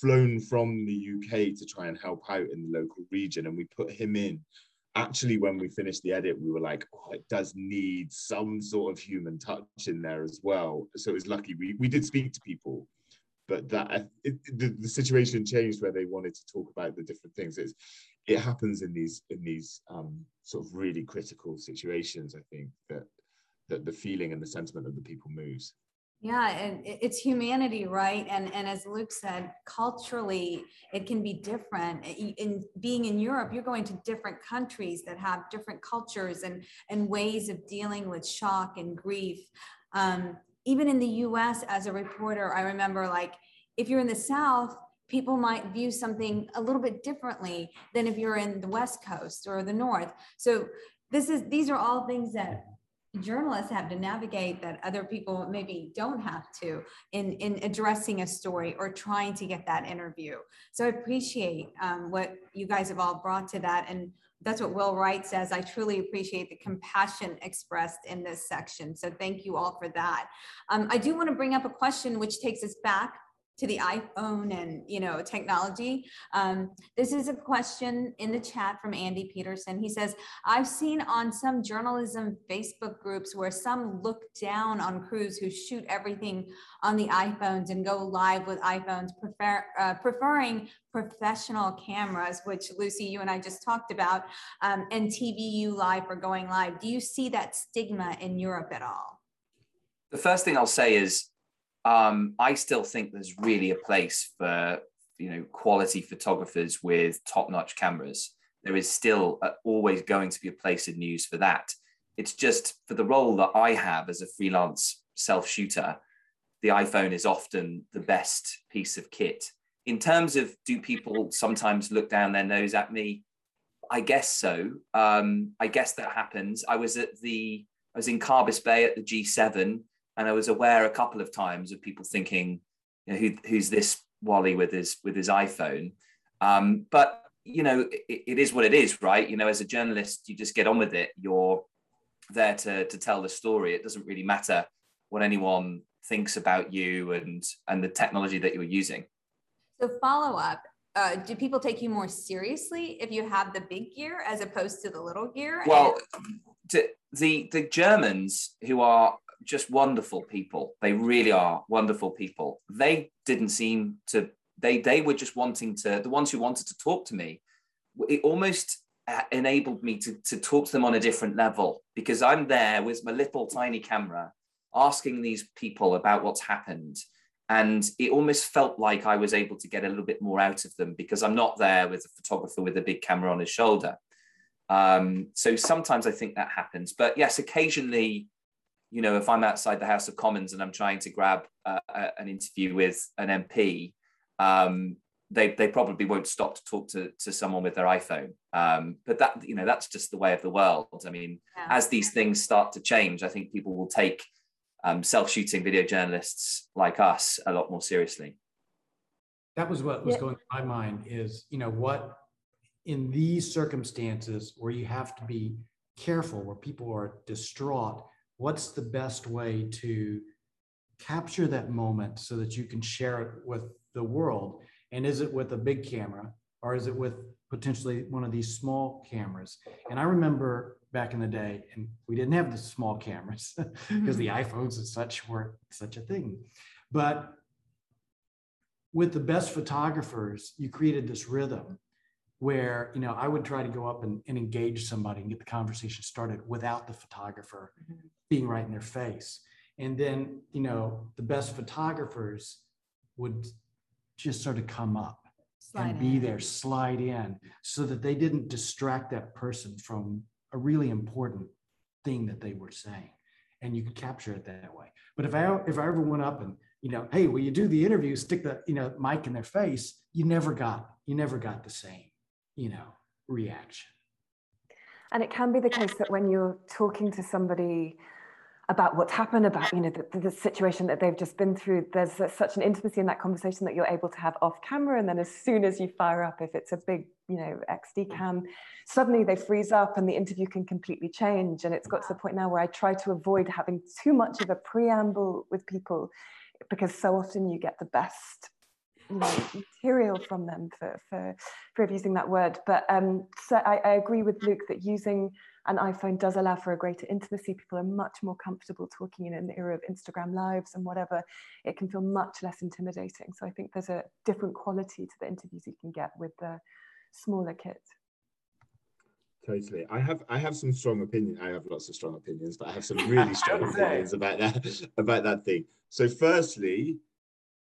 S4: flown from the UK to try and help out in the local region, and we put him in. Actually, when we finished the edit, we were like, oh, it does need some sort of human touch in there as well. So it was lucky we, we did speak to people, but that it, the, the situation changed where they wanted to talk about the different things. It's, it happens in these in these um, sort of really critical situations. I think that that the feeling and the sentiment of the people moves.
S2: Yeah, and it's humanity, right? And and as Luke said, culturally, it can be different. In being in Europe, you're going to different countries that have different cultures and and ways of dealing with shock and grief. Um, even in the U.S., as a reporter, I remember like if you're in the South, people might view something a little bit differently than if you're in the West Coast or the North. So this is these are all things that journalists have to navigate that other people maybe don't have to in, in addressing a story or trying to get that interview. So I appreciate um, what you guys have all brought to that. And that's what Will Wright says. I truly appreciate the compassion expressed in this section. So thank you all for that. Um, I do want to bring up a question which takes us back to the iPhone and you know technology. Um, this is a question in the chat from Andy Peterson. He says, "I've seen on some journalism Facebook groups where some look down on crews who shoot everything on the iPhones and go live with iPhones, prefer, uh, preferring professional cameras, which Lucy, you and I just talked about, um, and TVU live for going live. Do you see that stigma in Europe at all?"
S6: The first thing I'll say is um, I still think there's really a place for you know quality photographers with top-notch cameras. There is still uh, always going to be a place in news for that. It's just for the role that I have as a freelance self-shooter, the iPhone is often the best piece of kit. In terms of do people sometimes look down their nose at me? I guess so. Um, I guess that happens. I was at the I was in Carbis Bay at the G7 and I was aware a couple of times of people thinking, you know, Who, who's this Wally with his with his iPhone? Um, but you know, it, it is what it is, right? You know, as a journalist, you just get on with it. You're there to to tell the story. It doesn't really matter what anyone thinks about you and and the technology that you're using.
S2: So follow up. Uh, do people take you more seriously if you have the big gear as opposed to the little gear?
S6: Well, to, the the Germans who are just wonderful people. They really are wonderful people. They didn't seem to. They they were just wanting to. The ones who wanted to talk to me, it almost uh, enabled me to to talk to them on a different level because I'm there with my little tiny camera, asking these people about what's happened. And it almost felt like I was able to get a little bit more out of them because I'm not there with a photographer with a big camera on his shoulder. Um, so sometimes I think that happens. But yes, occasionally you know, if I'm outside the House of Commons and I'm trying to grab uh, an interview with an MP, um, they they probably won't stop to talk to, to someone with their iphone um, but that you know that's just the way of the world i mean yeah. as these things start to change i think people will take um, self-shooting video journalists like us a lot more seriously
S3: that was what was yeah. going through my mind is you know what in these circumstances where you have to be careful where people are distraught what's the best way to capture that moment so that you can share it with the world? And is it with a big camera or is it with potentially one of these small cameras? And i remember back in the day and we didn't have the small cameras because mm-hmm. the iphones and such weren't such a thing. But with the best photographers you created this rhythm where you know i would try to go up and, and engage somebody and get the conversation started without the photographer mm-hmm. being right in their face. And then you know the best photographers would just sort of come up slide and be in. there slide in so that they didn't distract that person from a really important thing that they were saying. And you could capture it that way. But if i if i ever went up and you know hey will you do the interview? Stick the you know mic in their face you never got you never got the same you know reaction
S5: and it can be the case that when you're talking to somebody about what's happened, about you know the, the, situation that they've just been through. There's such an intimacy in that conversation that you're able to have off camera, and then as soon as you fire up, if it's a big you know XD cam, suddenly they freeze up, and the interview can completely change. And it's got to the point now where I try to avoid having too much of a preamble with people, because so often you get the best you know, material from them for, for, for using that word. But um, so I, I agree with Luke that using an iPhone does allow for a greater intimacy. People are much more comfortable talking in an era of Instagram lives and whatever. It can feel much less intimidating. So I think there's a different quality to the interviews you can get with the smaller kit.
S4: Totally. I have I have some strong opinions. I have lots of strong opinions, but I have some really strong opinions about that about that thing. So firstly,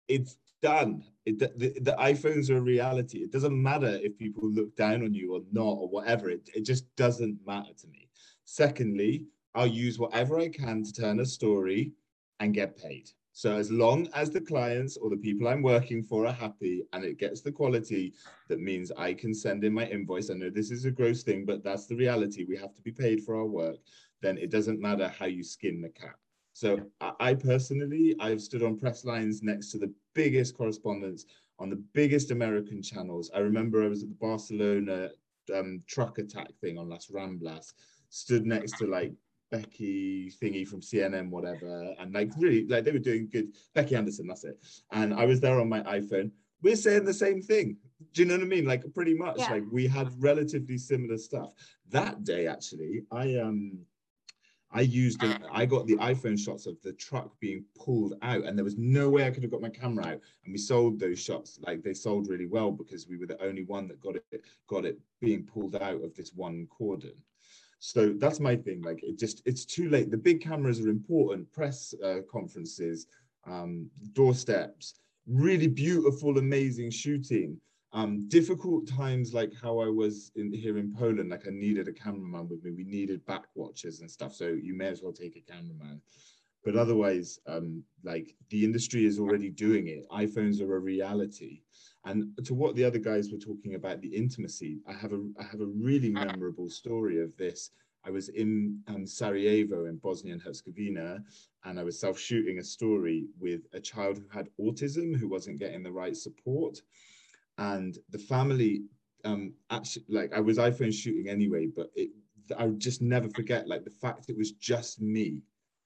S4: it's done. It, the, the iPhones are a reality. It doesn't matter if people look down on you or not or whatever. It, it just doesn't matter to me. Secondly, I'll use whatever I can to turn a story and get paid. So as long as the clients or the people I'm working for are happy and it gets the quality, that means I can send in my invoice. I know this is a gross thing, but that's the reality. We have to be paid for our work. Then it doesn't matter how you skin the cat. So I personally, I've stood on press lines next to the biggest correspondents on the biggest American channels. I remember I was at the Barcelona um, truck attack thing on Las Ramblas, stood next to like Becky thingy from CNN, whatever, and like really, like they were doing good. Becky Anderson, that's it. And I was there on my iPhone. We're saying the same thing. Do you know what I mean? Like pretty much, yeah. like we had relatively similar stuff. That day, actually, I um I used it, I got the iPhone shots of the truck being pulled out, and there was no way I could have got my camera out. And we sold those shots, like they sold really well because we were the only one that got it got it being pulled out of this one cordon. So that's my thing. Like it just it's too late. The big cameras are important, press uh, conferences, um, doorsteps, really beautiful, amazing shooting um, difficult times like how I was in here in Poland, like I needed a cameraman with me. We needed back watchers and stuff. So you may as well take a cameraman. But otherwise, um, like the industry is already doing it. iPhones are a reality. And to what the other guys were talking about, the intimacy, I have a I have a really memorable story of this. I was in um, Sarajevo in Bosnia and Herzegovina, and I was self-shooting a story with a child who had autism who wasn't getting the right support and the family um actually like i was iphone shooting anyway but it i just never forget like the fact it was just me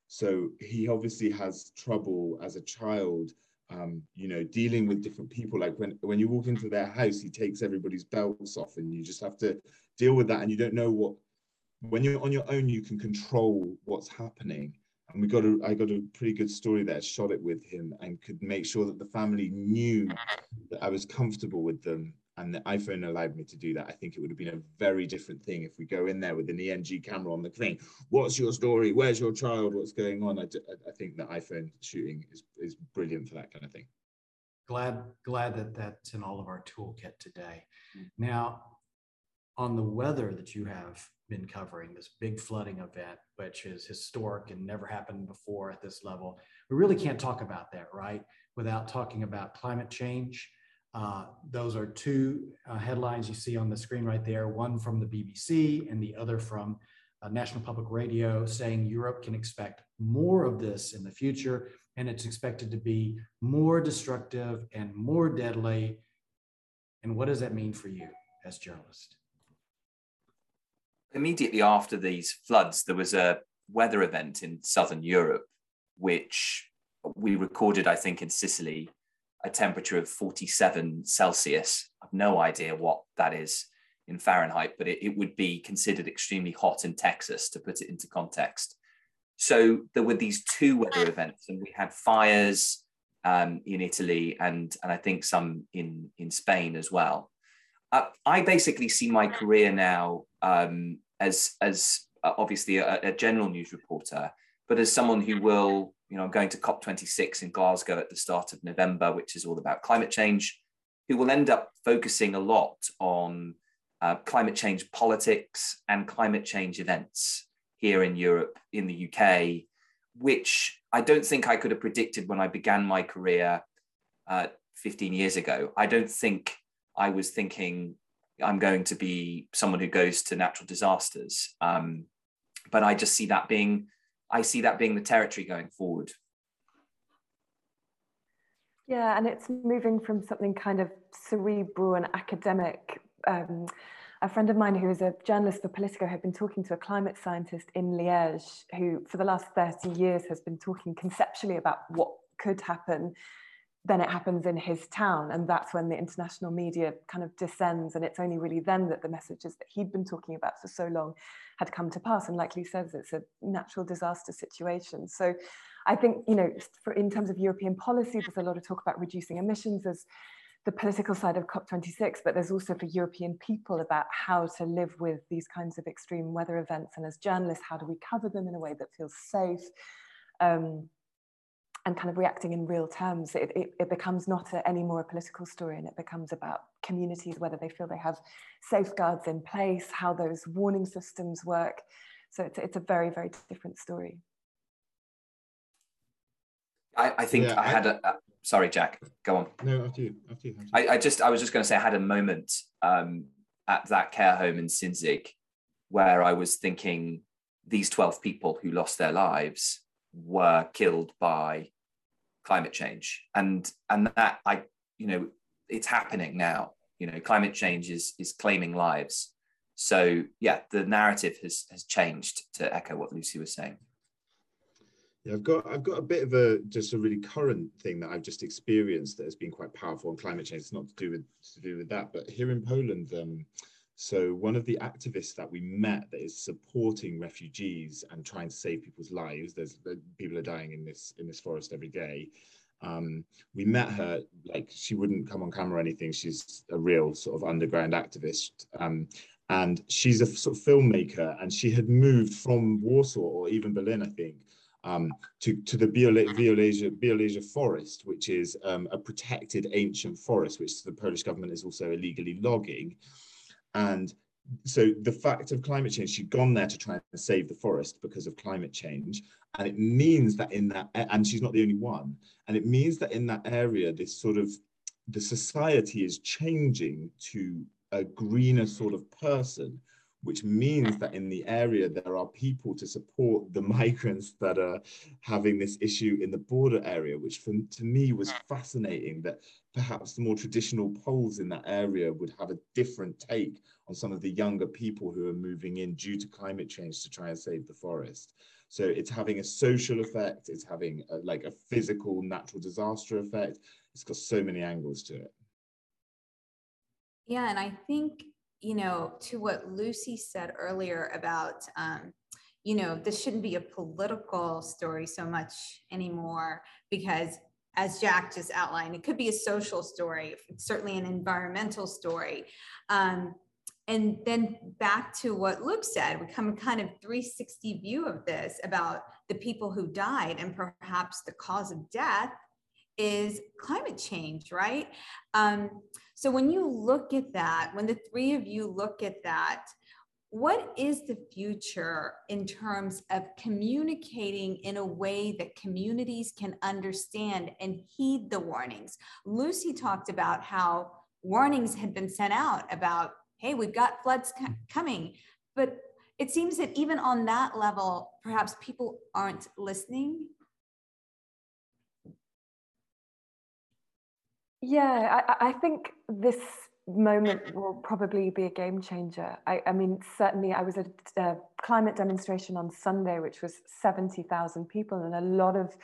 S4: so he obviously has trouble as a child um, you know, dealing with different people. Like when, when you walk into their house, he takes everybody's belts off and you just have to deal with that. And you don't know what, when you're on your own, you can control what's happening. And we got a, I got a pretty good story there, shot it with him and could make sure that the family knew that I was comfortable with them and the iPhone allowed me to do that. I think it would have been a very different thing if we go in there with an ENG camera on the thing. What's your story? Where's your child? What's going on? I, I think the iPhone shooting is, is brilliant for that kind of thing.
S3: Glad glad that that's in all of our toolkit today. Mm. Now, on the weather that you have been covering, this big flooding event, which is historic and never happened before at this level. We really can't talk about that, right? Without talking about climate change. Uh, those are two uh, headlines you see on the screen right there, one from the BBC and the other from uh, National Public Radio saying Europe can expect more of this in the future and it's expected to be more destructive and more deadly. And what does that mean for you as journalist?
S6: Immediately after these floods, there was a weather event in southern Europe, which we recorded, I think, in Sicily, a temperature of 47 Celsius. I've no idea what that is in Fahrenheit, but it, it would be considered extremely hot in Texas, to put it into context. So there were these two weather events, and we had fires um, in Italy and and I think some in in Spain as well. Uh, I basically see my career now um, as as uh, obviously a, a, general news reporter, but as someone who will, you know, I'm going to COP26 in Glasgow at the start of November, which is all about climate change, who will end up focusing a lot on uh, climate change politics and climate change events here in Europe, in the UK, which I don't think I could have predicted when I began my career uh, 15 years ago. I don't think I was thinking I'm going to be someone who goes to natural disasters. Um, but I just see that being, I see that being the territory going forward.
S5: Yeah, and it's moving from something kind of cerebral and academic um, a friend of mine who is a journalist for Politico had been talking to a climate scientist in Liège who for the last 30 years has been talking conceptually about what could happen then it happens in his town and that's when the international media kind of descends and it's only really then that the messages that he'd been talking about for so long had come to pass and like Lee says it's a natural disaster situation so I think you know for, in terms of European policy there's a lot of talk about reducing emissions as the political side of COP26, but there's also for European people about how to live with these kinds of extreme weather events. And as journalists, how do we cover them in a way that feels safe? Um, and kind of reacting in real terms, it, it, it becomes not a, any more a political story and it becomes about communities, whether they feel they have safeguards in place, how those warning systems work. So it's, it's a very, very different story.
S6: I, I think yeah, I had a, a sorry, Jack, go on.
S4: No, after you. After you. After
S6: you. I, I, just, I was just going to say, I had a moment um, at that care home in Sinzig where I was thinking these 12 people who lost their lives were killed by climate change. And, and that I, you know, it's happening now, you know, climate change is, is claiming lives. So yeah, the narrative has, has changed to echo what Lucy was saying.
S4: Yeah, I've got I've got a bit of a just a really current thing that I've just experienced that has been quite powerful on climate change. It's not to do with to do with that, but here in Poland, um, so one of the activists that we met that is supporting refugees and trying to save people's lives. There's people are dying in this in this forest every day. Um, we met her like she wouldn't come on camera or anything. She's a real sort of underground activist. Um, and she's a sort of filmmaker and she had moved from Warsaw or even Berlin, I think, um, to, to the Białowieża, forest, which is um, a protected ancient forest, which the Polish government is also illegally logging. And so the fact of climate change, she'd gone there to try and save the forest because of climate change. And it means that in that, and she's not the only one, and it means that in that area, this sort of, the society is changing to a greener sort of person which means that in the area there are people to support the migrants that are having this issue in the border area, which for, to me was fascinating that perhaps the more traditional Poles in that area would have a different take on some of the younger people who are moving in due to climate change to try and save the forest. So it's having a social effect, it's having a, like a physical natural disaster effect. It's got so many angles to it.
S2: Yeah, and I think you know, to what Lucy said earlier about, um, you know, this shouldn't be a political story so much anymore because as Jack just outlined, it could be a social story, certainly an environmental story. Um, and then back to what Luke said, we come kind of 360 view of this about the people who died and perhaps the cause of death is climate change, right? Um, so when you look at that, when the three of you look at that, what is the future in terms of communicating in a way that communities can understand and heed the warnings? Lucy talked about how warnings had been sent out about, hey, we've got floods mm-hmm. coming. But it seems that even on that level, perhaps people aren't listening.
S5: Yeah, I, I think this moment will probably be a game changer. I, I mean, certainly, I was at a climate demonstration on Sunday, which was 70,000 people, and a lot of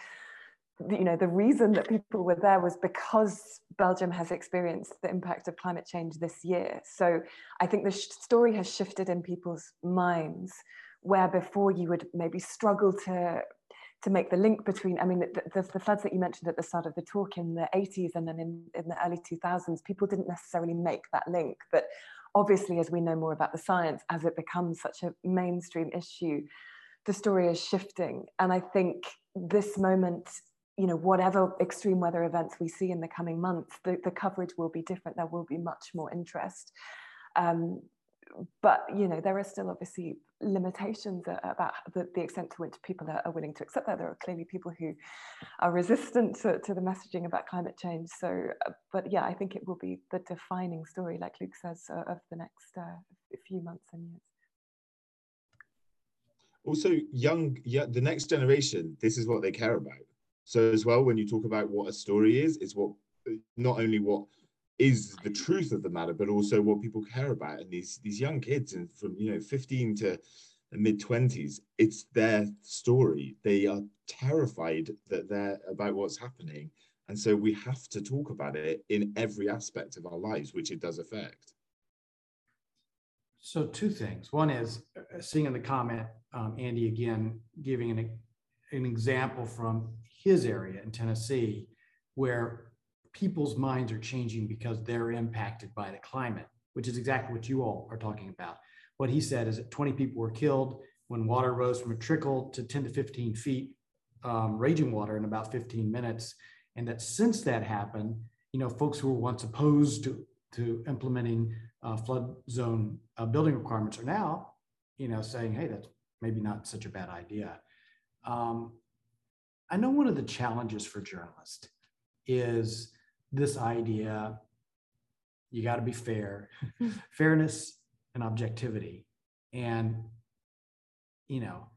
S5: you know the reason that people were there was because belgium has experienced the impact of climate change this year so i think the story has shifted in people's minds where before you would maybe struggle to to make the link between i mean the, the, the, floods that you mentioned at the start of the talk in the 80s and then in, in the early 2000s people didn't necessarily make that link. But obviously as we know more about the science as it becomes such a mainstream issue the story is shifting. And i think this moment you know whatever extreme weather events we see in the coming months the, the coverage will be different. There will be much more interest. Um, but you know there are still obviously limitations about the, the extent to which people are, are, willing to accept that. There are clearly people who are resistant to, to the messaging about climate change. So uh, but yeah i think it will be the defining story like luke says uh, of the next uh, few months and years.
S4: Also young yeah the next generation this is what they care about. So as well, when you talk about what a story is, it's what not only what is the truth of the matter, but also what people care about. And these these young kids, and from you know 15 to mid 20s, it's their story. They are terrified that they're about what's happening. And so we have to talk about it in every aspect of our lives, which it does affect.
S3: So, two things. One is uh, seeing in the comment, um, Andy again giving an, an example from his area in Tennessee, where people's minds are changing because they're impacted by the climate, which is exactly what you all are talking about. What he said is that 20 people were killed when water rose from a trickle to 10 to 15 feet, um, raging water in about 15 minutes. And that since that happened, you know, folks who were once opposed to, to implementing uh, flood zone uh, building requirements are now, you know, saying, hey, that's maybe not such a bad idea. Um, I know one of the challenges for journalists is this idea you got to be fair, fairness and objectivity. And, you know,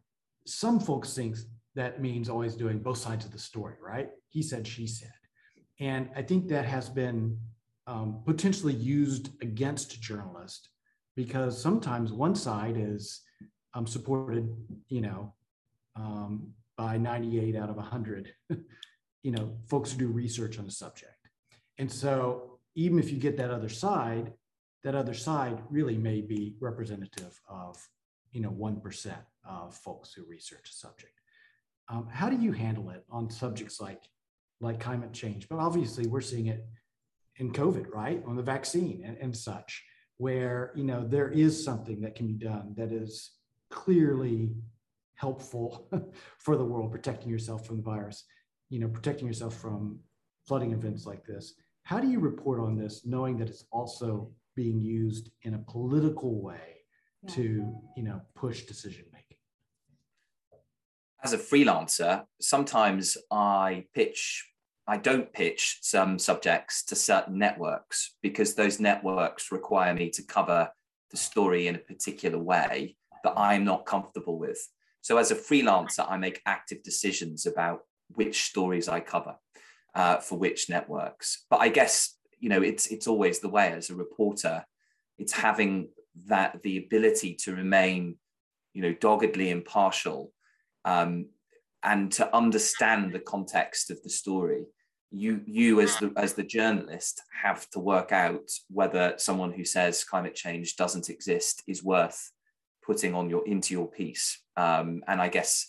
S3: some folks think that means always doing both sides of the story, right? He said, she said. And I think that has been um, potentially used against journalists because sometimes one side is um, supported, you know, um, by 98 out of 100, you know, folks who do research on the subject. And so even if you get that other side, that other side really may be representative of, you know, 1% of folks who research a subject. Um, how do you handle it on subjects like, like climate change? But obviously we're seeing it in COVID, right? On the vaccine and, and such, where, you know, there is something that can be done that is clearly helpful for the world, protecting yourself from the virus, you know, protecting yourself from flooding events like this. How do you report on this, knowing that it's also being used in a political way yeah. to, you know, push decision making?
S6: As a freelancer, sometimes I pitch I don't pitch some subjects to certain networks because those networks require me to cover the story in a particular way that I'm not comfortable with. So as a freelancer, I make active decisions about which stories I cover uh, for which networks. But I guess you know it's it's always the way as a reporter. It's having that the ability to remain, you know, doggedly impartial, um, and to understand the context of the story. You you as the as the journalist have to work out whether someone who says climate change doesn't exist is worth putting on your into your piece. Um, and I guess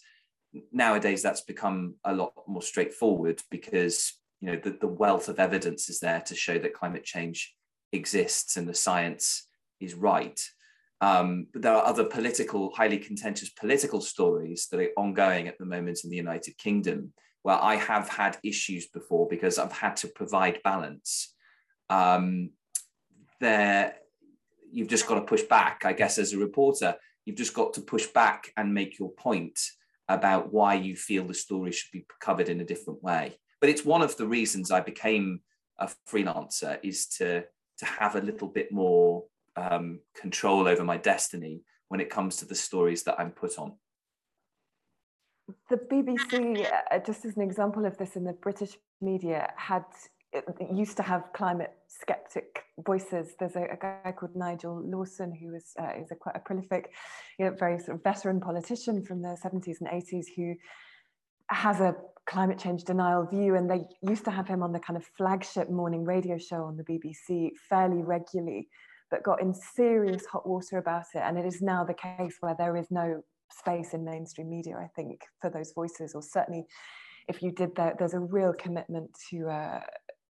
S6: nowadays that's become a lot more straightforward because you know the, the wealth of evidence is there to show that climate change exists and the science is right. Um, but there are other political, highly contentious political stories that are ongoing at the moment in the United Kingdom, where I have had issues before because I've had to provide balance. Um, there, you've just got to push back. I guess as a reporter, you've just got to push back and make your point about why you feel the story should be covered in a different way. But it's one of the reasons I became a freelancer is to to have a little bit more um, control over my destiny when it comes to the stories that I'm put on.
S5: The BBC, uh, just as an example of this in the British media, had used to have climate skeptic voices. There's a, a guy called Nigel Lawson who is uh, is a quite a prolific, you know, very sort of veteran politician from the 70s and 80s who has a climate change denial view, and they used to have him on the kind of flagship morning radio show on the BBC fairly regularly, but got in serious hot water about it. And it is now the case where there is no space in mainstream media, I think, for those voices, or certainly if you did that, there's a real commitment to uh,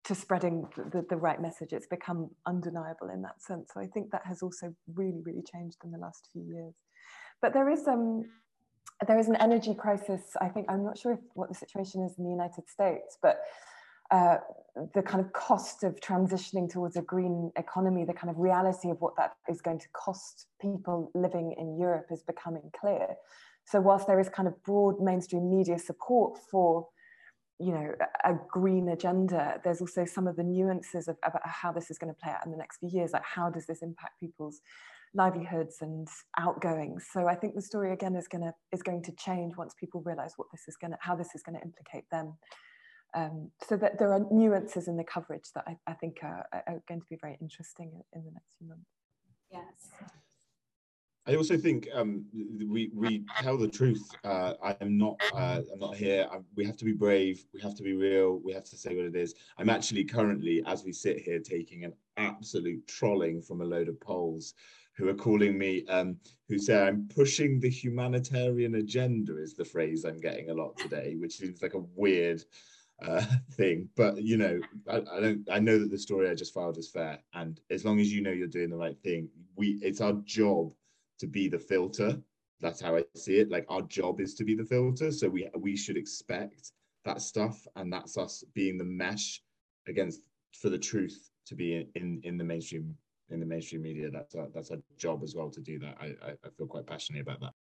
S5: to spreading the, the right message. It's become undeniable in that sense. So I think that has also really, really changed in the last few years. But there is um there is an energy crisis. I think I'm not sure if, what the situation is in the United States, but uh, the kind of cost of transitioning towards a green economy, the kind of reality of what that is going to cost people living in Europe is becoming clear. So whilst there is kind of broad mainstream media support for you know a green agenda there's also some of the nuances of about how this is going to play out in the next few years like how does this impact people's livelihoods and outgoings? So i think the story again is going to is going to change once people realize what this is going to how this is going to implicate them. Um, so that there are nuances in the coverage that i, I think are, are, going to be very interesting in, the next few months.
S2: Yes
S4: I also think um, we we tell the truth. Uh, I am not uh, I'm not here. I'm, we have to be brave. We have to be real. We have to say what it is. I'm actually currently, as we sit here, taking an absolute trolling from a load of Poles who are calling me, um, who say I'm pushing the humanitarian agenda. Is the phrase I'm getting a lot today, which seems like a weird uh, thing. But you know, I, I, don't. I know that the story I just filed is fair, and as long as you know you're doing the right thing, we it's our job to be the filter. That's how I see it. Like our job is to be the filter. So we we should expect that stuff, and that's us being the mesh against for the truth to be in in, in the mainstream in the mainstream media. That's that's our job as well to do that. I, I, I feel quite passionate about that.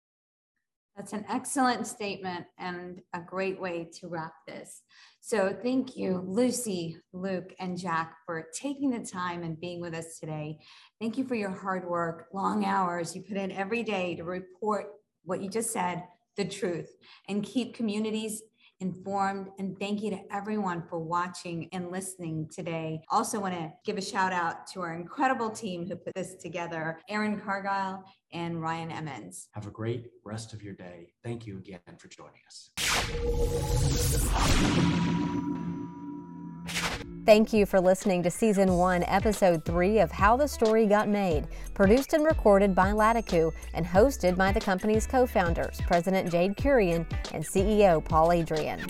S2: That's an excellent statement and a great way to wrap this. So, thank you, Lucy, Luke, and Jack, for taking the time and being with us today. Thank you for your hard work, long hours you put in every day to report what you just said, the truth, and keep communities informed. And thank you to everyone for watching and listening today. Also, want to give a shout out to our incredible team who put this together Aaron Cargile and Ryan Emmons.
S3: Have a great rest of your day. Thank you again for joining us.
S1: Thank you for listening to Season 1, Episode 3 of How the Story Got Made, produced and recorded by Latakoo and hosted by the company's co founders, President Jade Kurian and CEO Paul Adrian.